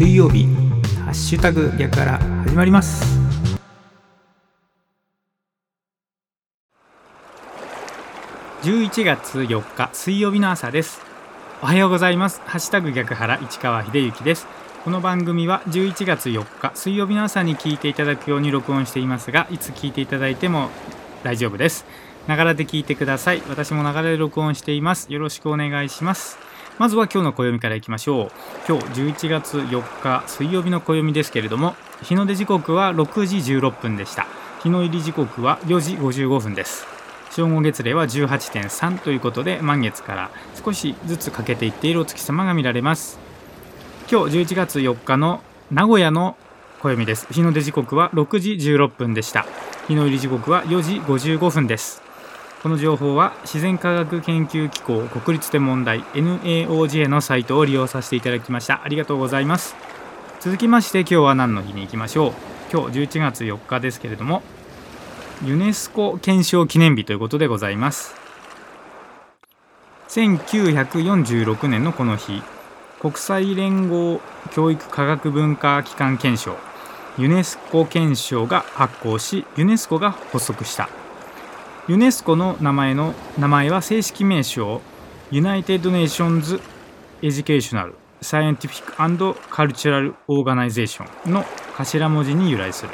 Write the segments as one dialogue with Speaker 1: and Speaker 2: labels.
Speaker 1: 水曜日ハッシュタグ逆から始まります。11月4日水曜日の朝です。おはようございます。ハッシュタグ逆原市川秀幸です。この番組は11月4日水曜日の朝に聞いていただくように録音していますがいつ聞いていただいても大丈夫です。ながらで聞いてください。私もながらで録音しています。よろしくお願いします。まずは今日の暦からいきましょう。今日11月4日水曜日の暦ですけれども日の出時刻は6時16分でした。日の入り時刻は4時55分です。正午月齢は18.3ということで満月から少しずつ欠けていっているお月様が見られます。今日11月4日の名古屋の暦です。日の出時刻は6時16分でした。日の入り時刻は4時55分です。この情報は自然科学研究機構国立天文台 NAOJ のサイトを利用させていただきました。ありがとうございます。続きまして今日は何の日に行きましょう。今日11月4日ですけれどもユネスコ憲章記念日ということでございます。1946年のこの日国際連合教育科学文化機関憲章ユネスコ憲章が発行しユネスコが発足した。ユネスコの名前の名前は正式名称 United Nations Educational Scientific Cultural Organization の頭文字に由来する。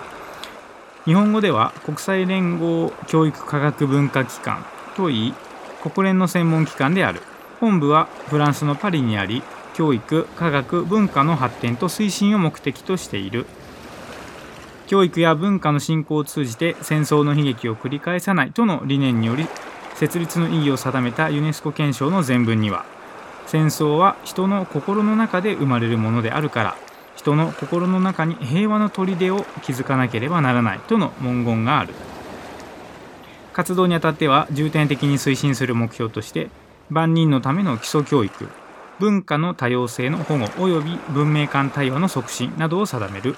Speaker 1: 日本語では国際連合教育科学文化機関といい国連の専門機関である。本部はフランスのパリにあり教育科学文化の発展と推進を目的としている。教育や文化の振興を通じて戦争の悲劇を繰り返さないとの理念により設立の意義を定めたユネスコ憲章の前文には戦争は人の心の中で生まれるものであるから人の心の中に平和の砦を築かなければならないとの文言がある。活動にあたっては重点的に推進する目標として万人のための基礎教育文化の多様性の保護及び文明間対話の促進などを定める。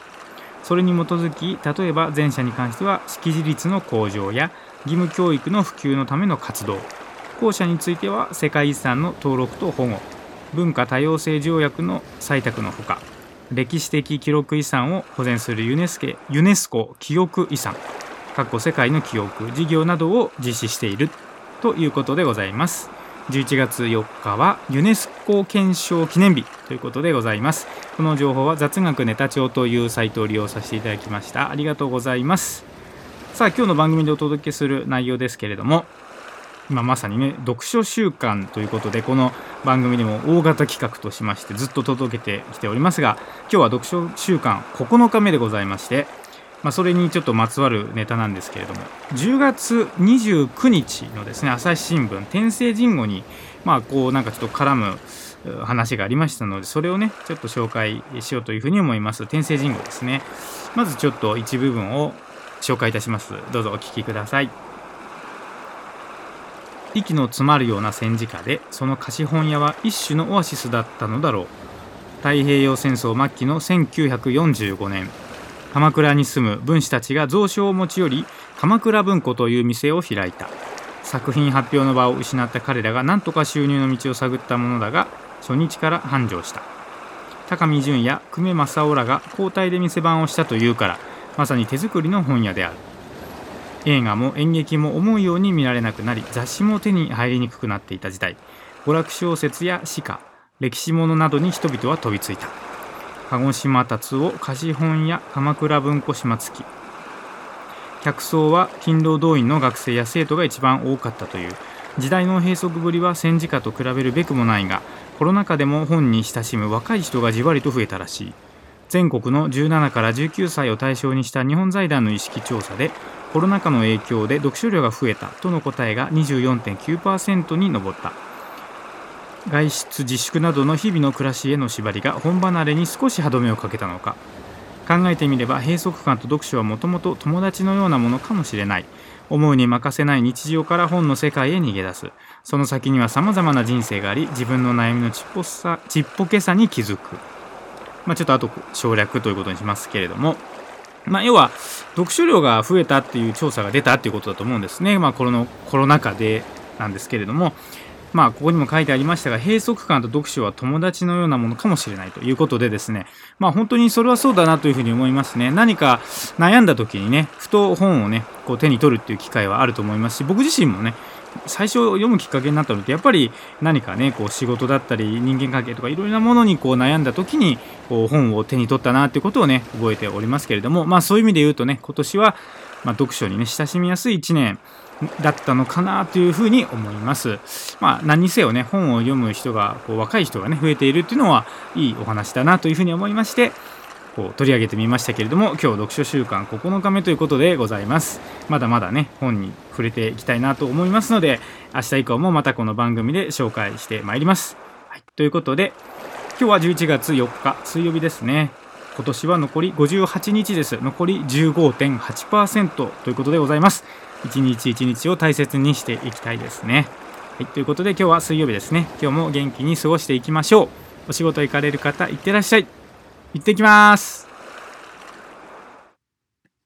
Speaker 1: それに基づき例えば前者に関しては識字率の向上や義務教育の普及のための活動。後者については世界遺産の登録と保護。文化多様性条約の採択のほか歴史的記録遺産を保全するユネスケユネスコ記憶遺産。過去世界の記憶事業などを実施しているということでございます。11月4日はユネスコ憲章記念日ということでございます。この情報は雑学ネタ帳というサイトを利用させていただきました。ありがとうございます。さあ今日の番組でお届けする内容ですけれども今まさにね読書週間ということでこの番組でも大型企画としましてずっと届けてきておりますが今日は読書週間9日目でございまして、まあ、それにちょっとまつわるネタなんですけれども。10月29日のですね朝日新聞天聖人語にまあこうなんかちょっと絡む話がありましたのでそれをねちょっと紹介しようというふうに思います。天聖人語ですね。まずちょっと一部分を紹介いたします。どうぞお聞きください。息の詰まるような戦時下でその貸本屋は一種のオアシスだったのだろう。太平洋戦争末期の1945年。鎌倉に住む文士たちが蔵書を持ち寄り鎌倉文庫という店を開いた。作品発表の場を失った彼らが何とか収入の道を探ったものだが初日から繁盛した。高見淳や久米正夫らが交代で店番をしたというからまさに手作りの本屋である。映画も演劇も思うように見られなくなり雑誌も手に入りにくくなっていた時代。娯楽小説や詩歌歴史物などに人々は飛びついた。鹿児島達夫貸本屋鎌倉文庫島月客層は勤労動員の学生や生徒が一番多かったという。時代の閉塞ぶりは戦時下と比べるべくもないがコロナ禍でも本に親しむ若い人がじわりと増えたらしい。全国の17から19歳を対象にした日本財団の意識調査でコロナ禍の影響で読書量が増えたとの答えが24.9%に上った。外出自粛などの日々の暮らしへの縛りが本離れに少し歯止めをかけたのか。考えてみれば閉塞感と読書はもともと友達のようなものかもしれない。思うに任せない日常から本の世界へ逃げ出す。その先にはさまざまな人生があり自分の悩みのちっぽさちっぽけさに気づく。まあ、ちょっとあと省略ということにしますけれども。まあ、要は読書量が増えたっていう調査が出たっていうことだと思うんですね、まあ、このコロナ禍でなんですけれども。まあ、ここにも書いてありましたが、閉塞感と読書は友達のようなものかもしれないということでですね、まあ、本当にそれはそうだなというふうに思いますね。何か悩んだ時にね、ふと本をね、こう手に取るっていう機会はあると思いますし、僕自身もね、最初読むきっかけになったのってやっぱり何かねこう仕事だったり人間関係とかいろいろなものにこう悩んだ時にこう本を手に取ったなっていうことをね覚えておりますけれどもまあそういう意味で言うとね今年はま読書にね親しみやすい1年だったのかなというふうに思います。まあ、何にせよね、本を読む人が、こう若い人がね、増えているっていうのは、いいお話だなというふうに思いまして、こう取り上げてみましたけれども、今日読書週間9日目ということでございます。まだまだね、本に触れていきたいなと思いますので、明日以降もまたこの番組で紹介してまいります。はい、ということで、今日は11月4日、水曜日ですね。今年は残り58日です。残り15.8%ということでございます。一日一日を大切にしていきたいですね。はい、ということで今日は水曜日ですね。今日も元気に過ごしていきましょう。お仕事行かれる方、いってらっしゃい。行ってきます。